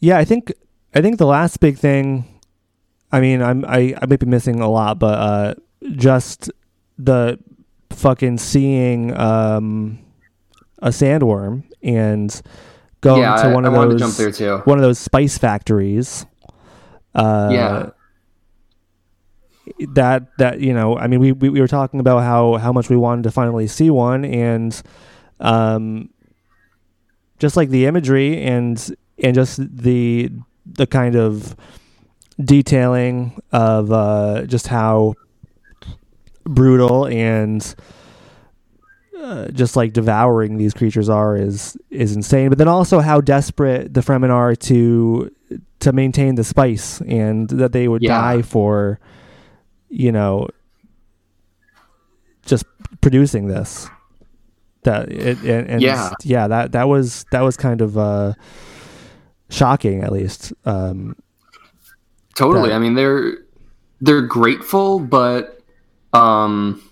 yeah, I think I think the last big thing. I mean, I'm I I might be missing a lot, but uh, just the fucking seeing um, a sandworm and going yeah, to one I of wanted those to jump there too. one of those spice factories. Uh, yeah, that that you know i mean we, we we were talking about how how much we wanted to finally see one and um just like the imagery and and just the the kind of detailing of uh just how brutal and uh, just like devouring these creatures are is is insane but then also how desperate the fremen are to to maintain the spice and that they would Yeah. die for you know just producing this that it and, and Yeah. yeah that that was that was kind of uh shocking at least um totally. that- I mean, they're they're grateful, but um,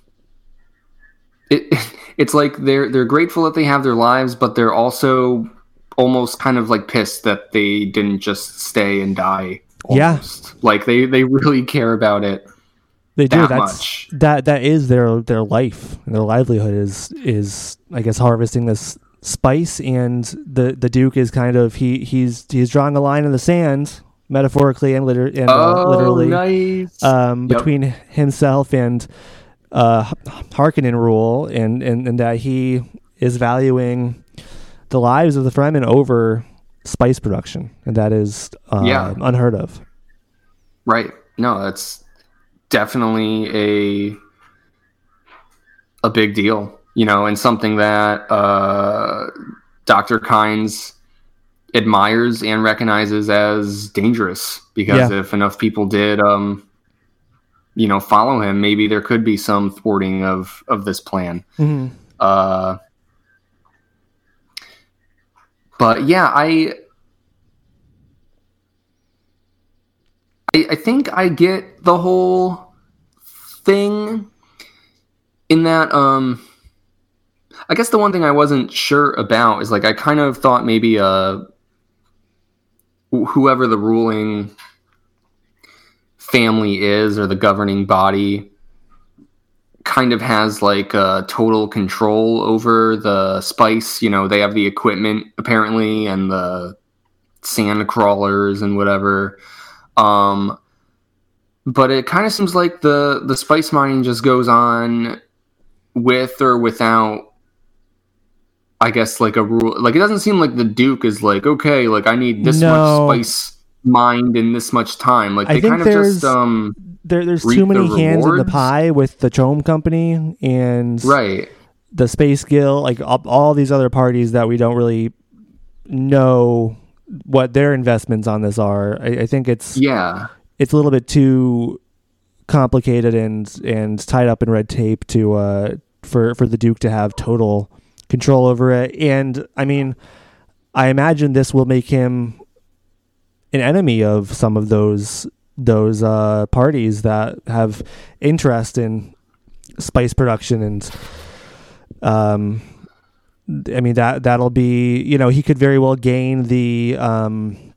it *laughs* it's like they're they're grateful that they have their lives, but they're also almost kind of like pissed that they didn't just stay and die. Yeah. Like they they really *laughs* care about it. They do That that's much. that that is their their life and their livelihood is is i guess harvesting this Spice and the the Duke is kind of he he's he's drawing a line in the sand, metaphorically and, liter- and uh, oh, literally, nice. um, Yep. between himself and uh, Harkonnen rule, and, and and that he is valuing the lives of the Fremen over spice production, and that is uh, Yeah. unheard of. Right. No, that's definitely a a big deal, you know, and something that uh, Dr. Kynes admires and recognizes as dangerous because Yeah. if enough people did um you know follow him maybe there could be some thwarting of of this plan hmm uh but yeah i I, I think I get the whole thing in that um I guess the one thing I wasn't sure about is like I kind of thought maybe uh whoever the ruling family is or the governing body kind of has like uh, total control over the spice. You know they have the equipment apparently and the sand crawlers and whatever um, but it kind of seems like the the spice mining just goes on with or without. I guess like a rule. Like it doesn't seem like the Duke is like okay, like I need this No. much spice mined in this much time. Like they kind of there's- just um There, there's too many the hands in the pie with the CHOAM Company and right. the Space Guild, like all, all these other parties that we don't really know what their investments on this are. I, I think it's Yeah. it's a little bit too complicated and and tied up in red tape to uh for for the Duke to have total control over it. And I mean, I imagine this will make him an enemy of some of those those uh parties that have interest in spice production and um I mean that that'll be you know he could very well gain the um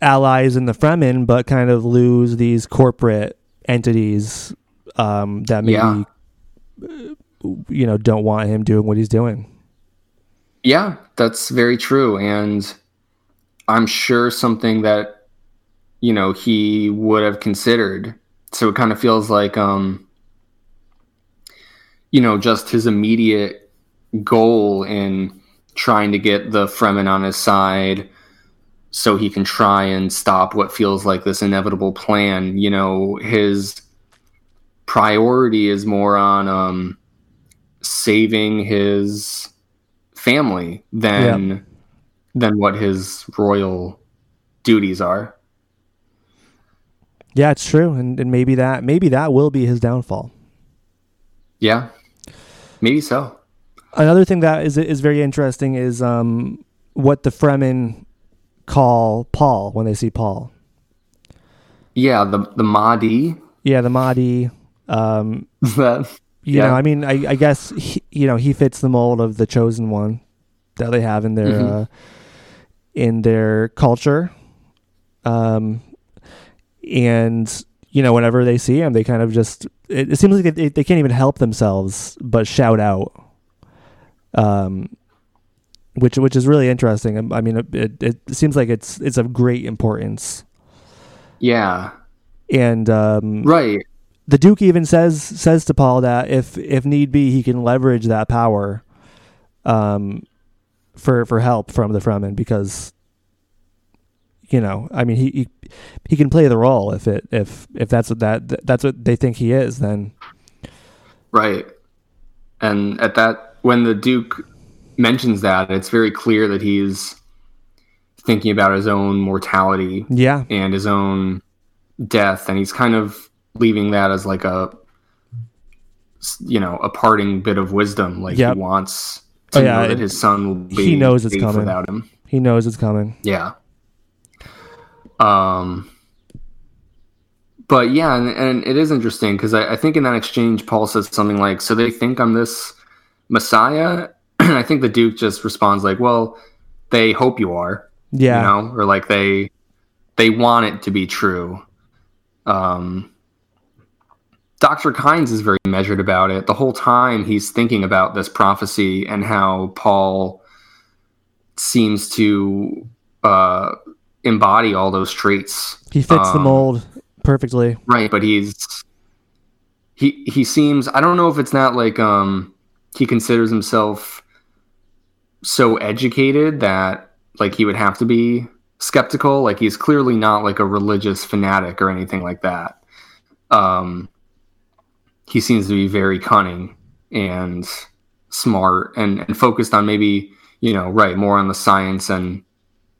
allies in the Fremen, but kind of lose these corporate entities um, that maybe Yeah. uh, you know don't want him doing what he's doing. Yeah, that's very true. And I'm sure something that, you know, he would have considered. So it kind of feels like, um, you know, just his immediate goal in trying to get the Fremen on his side so he can try and stop what feels like this inevitable plan. You know, his priority is more on um, saving his family than than what his royal duties are. Yeah, it's true, and, and maybe that maybe that will be his downfall. Yeah, maybe so. Another thing that is is very interesting is um, what the Fremen call Paul when they see Paul. Yeah, the the Mahdi. Yeah, the Mahdi. Um, *laughs* that you Yeah. know, I mean, I, I guess he, you know he fits the mold of the chosen one that they have in their Mhm. uh, in their culture. Um, and you know, whenever they see him, they kind of just it, it seems like they, they can't even help themselves but shout out. Um, which which is really interesting. I mean, it, it seems like it's it's of great importance. yeah, And um, right. the Duke even says says to Paul that if if need be, he can leverage that power, um, for for help from the Fremen because, you know, I mean, he he, he can play the role if it if if that's what that that's what they think he is. Then Right. And at that, when the Duke mentions that, it's very clear that he's thinking about his own mortality yeah, and his own death. And he's kind of leaving that as like a, you know, a parting bit of wisdom. Like Yep. he wants to Oh, yeah, know that his son will be he knows it's coming. without him. he knows it's coming. Yeah. Um. But yeah, and, and it is interesting because I, I think in that exchange, Paul says something like, "So they think I'm this Messiah," *clears throat* I think the Duke just responds like, "Well, they hope you are, Yeah, you know, or like they they want it to be true." Um. Dr. Kynes is very measured about it. The whole time he's thinking about this prophecy and how Paul seems to uh, embody all those traits. He fits the Um, mold perfectly. Right, but he's he he seems I don't know if it's not like um he considers himself so educated that like he would have to be skeptical. Like he's clearly not like a religious fanatic or anything like that. Um he seems to be very cunning and smart and, and focused on maybe you know right more on the science and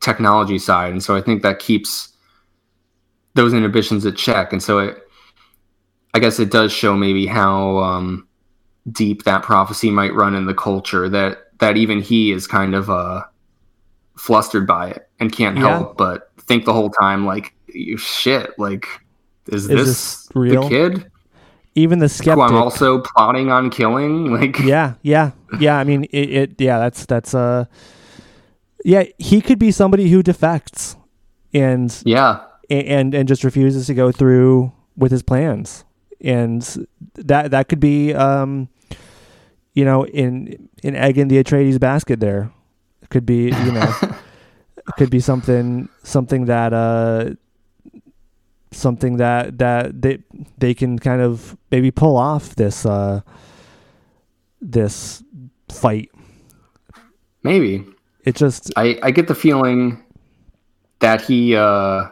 technology side. And so i think that keeps those inhibitions at check. And so it i guess it does show maybe how um deep that prophecy might run in the culture that that even he is kind of uh flustered by it and can't Yeah. help but think the whole time like you shit like is, Is this, this real? the kid Even the skeptic who i'm also plotting on killing *laughs* like yeah, yeah, yeah. I mean, it, it. Yeah, that's that's uh, yeah. He could be somebody who defects, and yeah and and just refuses to go through with his plans, and that that could be um, you know, in in egg in the Atreides basket. There it could be you know, *laughs* could be something something that uh something that that they they can kind of maybe pull off this uh this fight. maybe It just I, I get the feeling that he uh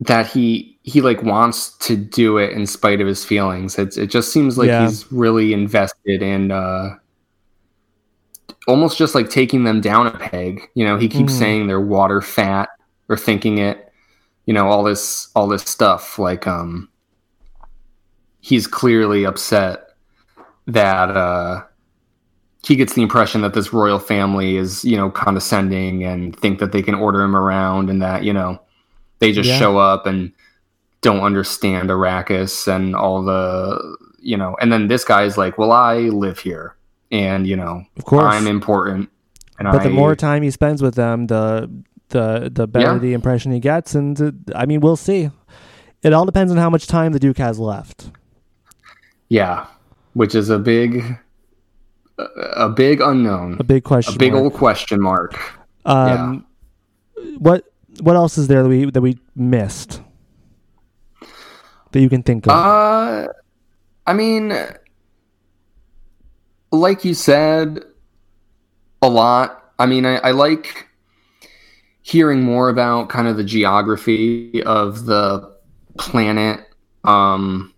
that he he like wants to do it in spite of his feelings. It's it just seems like Yeah. he's really invested in uh almost just like taking them down a peg. You know, he keeps Mhm. saying they're water fat or thinking it, you know, all this all this stuff like um he's clearly upset that uh he gets the impression that this royal family is, you know, condescending and think that they can order him around and that, you know, they just Yeah. show up and don't understand Arrakis and all the, you know, and then this guy's like, well, I live here and, you know, of course. I'm important. And but the more time he spends with them, the the the better Yeah. the impression he gets. And uh, I mean, we'll see. It all depends on how much time the Duke has left. yeah, which is a big, a- big unknown, A big question. a big mark. old question mark. Um, What what else is there that we that we missed that you can think of? Uh, I mean, like you said, a lot. I mean, I, I like hearing more about kind of the geography of the planet. Um,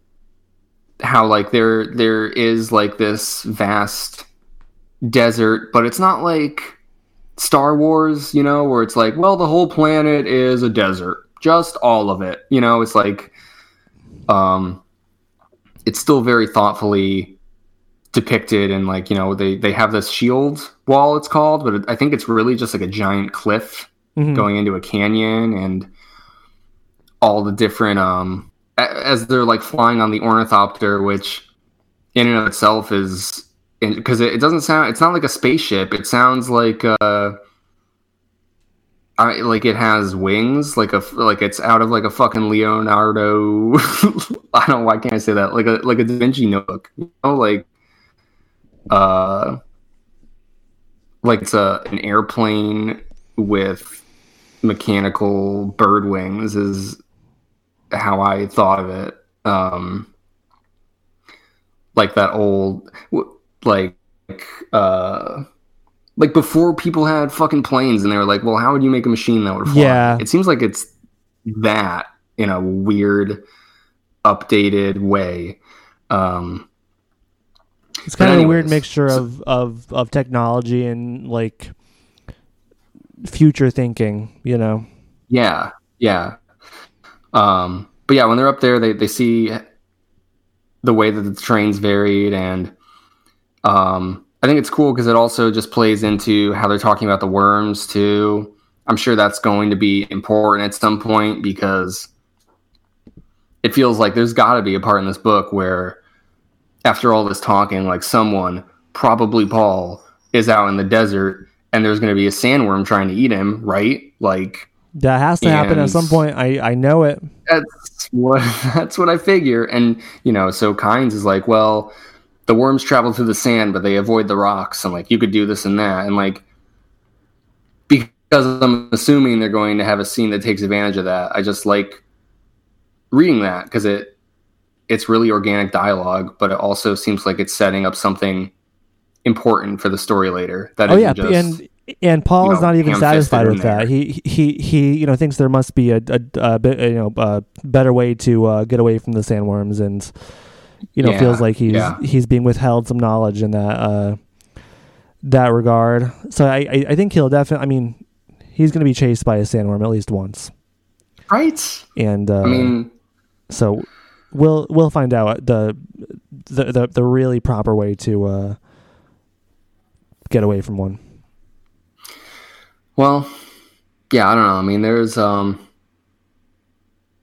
how like there there is like this vast desert, but it's not like Star Wars, you know, where it's like, well, the whole planet is a desert, just all of it. You know, it's like um it's still very thoughtfully depicted and like you know they they have this shield wall it's called but i think it's really just like a giant cliff Mhm. going into a canyon and all the different um as they're like flying on the ornithopter which in and of itself is because it, it doesn't sound it's not like a spaceship. It sounds like uh I, like it has wings like a like it's out of like a fucking leonardo *laughs* i don't why can't i say that? Like a like a da vinci notebook you know like uh like it's a an airplane with mechanical bird wings is how I thought of it. Um, like that old, like, uh, like before people had fucking planes, and they were like, "Well, how would you make a machine that would fly?" Yeah. it seems like it's that in a weird, updated way. Um, It's kind of a weird mixture so- of, of, of technology and like future thinking, you know. Yeah, yeah. Um, but yeah, when they're up there, they, they see the way that the train's varied, and um, I think it's cool because it also just plays into how they're talking about the worms too. I'm sure that's going to be important at some point because it feels like there's got to be a part in this book where, after all this talking, like someone, probably Paul, is out in the desert and there's going to be a sandworm trying to eat him, right? Like That has to happen at some point. I I know it. That's what *laughs* that's what I figure. And you know, so Kynes is like, well, the worms travel through the sand, but they avoid the rocks, and like you could do this and that, and like because I'm assuming they're going to have a scene that takes advantage of that. I just like reading that because it it's really organic dialogue, but it also seems like it's setting up something important for the story later. That Oh yeah, just, and and Paul you is not even satisfied with that. He he he you know thinks there must be a a, a bit you know a better way to uh, get away from the sandworms and you know Yeah, feels like he's yeah. he's being withheld some knowledge in that uh that regard. So I I, I think he'll definitely. I mean, he's going to be chased by a sandworm at least once, right. and uh, I mean, so we'll we'll find out the the the, the really proper way to uh get away from one. Well, yeah, I don't know. I mean, there's um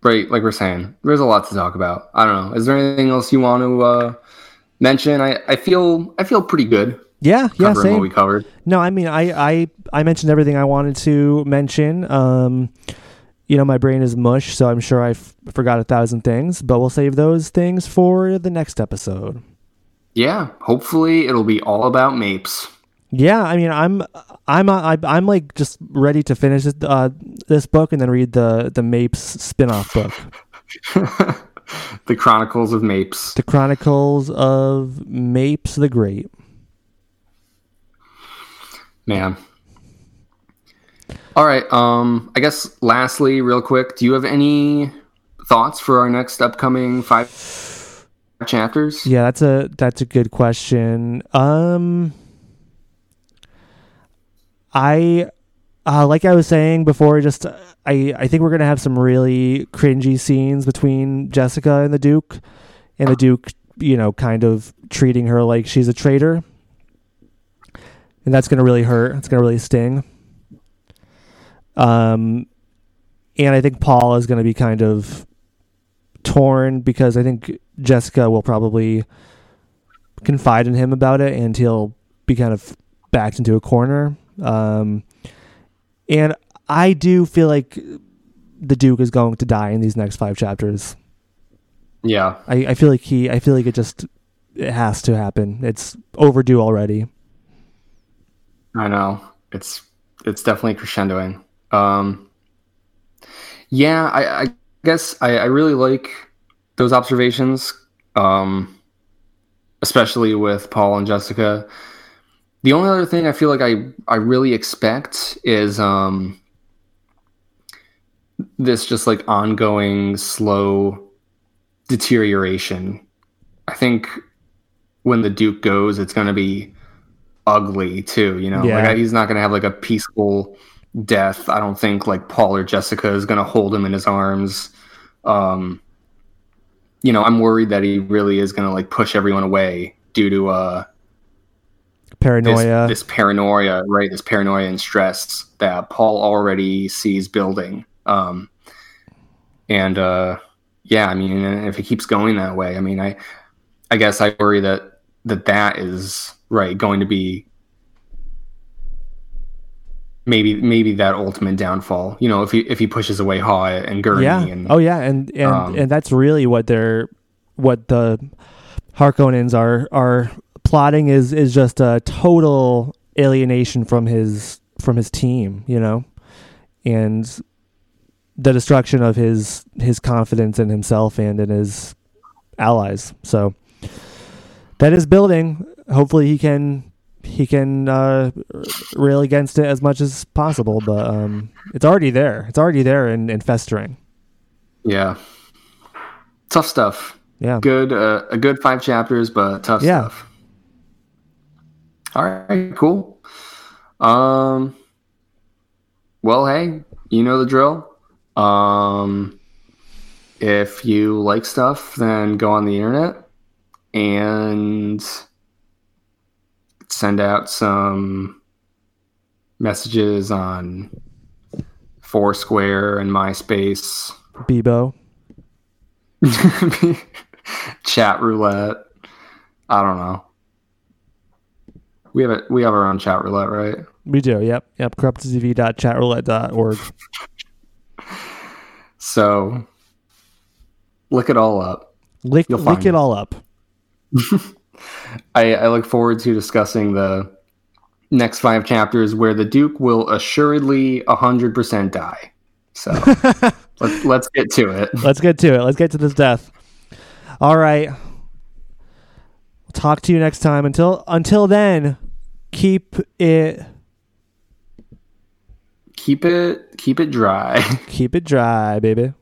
right, like we're saying, there's a lot to talk about. I don't know. Is there anything else you want to uh mention? I I feel I feel pretty good Yeah, yeah, covering what we same. covered. No, I mean, I, I, I mentioned everything I wanted to mention. Um, you know, my brain is mush, so I'm sure I f- forgot a thousand things, but we'll save those things for the next episode. Yeah, hopefully it'll be all about Mapes. Yeah, I mean, I'm, I'm, I, I'm like just ready to finish this, uh, this book and then read the the Mapes spin-off book, *laughs* the Chronicles of Mapes. The Chronicles of Mapes the Great. Man. All right. Um, I guess lastly, real quick, do you have any thoughts for our next upcoming five chapters? Yeah, that's a that's a good question. Um I uh, like I was saying before, just uh, I I think we're gonna have some really cringy scenes between Jessica and the Duke, and the Duke, you know, kind of treating her like she's a traitor, and that's gonna really hurt. It's gonna really sting. Um, and I think Paul is gonna be kind of torn because I think Jessica will probably confide in him about it, and he'll be kind of backed into a corner. Um, and I do feel like the Duke is going to die in these next five chapters. Yeah. I, I feel like he. I feel like it just it has to happen. It's overdue already. I know. It's it's definitely crescendoing. Um Yeah, I, I guess I, I really like those observations. Um especially with Paul and Jessica. The only other thing I feel like I, I really expect is um this just like ongoing slow deterioration. I think when the Duke goes, it's gonna be ugly too. You know, Yeah. like he's not gonna have like a peaceful death. I don't think like Paul or Jessica is gonna hold him in his arms. Um, you know, I'm worried that he really is gonna like push everyone away due to uh Paranoia. this paranoia, right? This paranoia and stress that Paul already sees building. Um, and uh, yeah, I mean, if it keeps going that way, I mean, I, I guess I worry that that that is right going to be maybe maybe that ultimate downfall. You know, if he if he pushes away Hawat and Gurney yeah. and oh yeah, and and um, and that's really what they're what the Harkonnens are are plotting is is just a total alienation from his from his team, you know, and the destruction of his his confidence in himself and in his allies. So that is building. Hopefully he can he can uh, rail against it as much as possible, but um, it's already there. It's already there and, and festering. yeah, tough stuff. Yeah. Good, uh, a good five chapters, but tough Yeah. stuff. All right, cool. Um, well, hey, you know the drill. Um, if you like stuff, then go on the internet and send out some messages on Foursquare and MySpace, Bebo. *laughs* chat roulette. I don't know. We have it. We have our own chat roulette, right? We do. Yep. Yep. Corrupttv.chatroulette.org. *laughs* So look it all up. Lick, lick it it. all up. *laughs* I, I look forward to discussing the next five chapters where the Duke will assuredly 100% die. So *laughs* let's, let's get to it. Let's get to it. Let's get to this death. All right. Talk to you next time. Until until then, keep it Keep it keep it dry. *laughs* keep it dry, baby.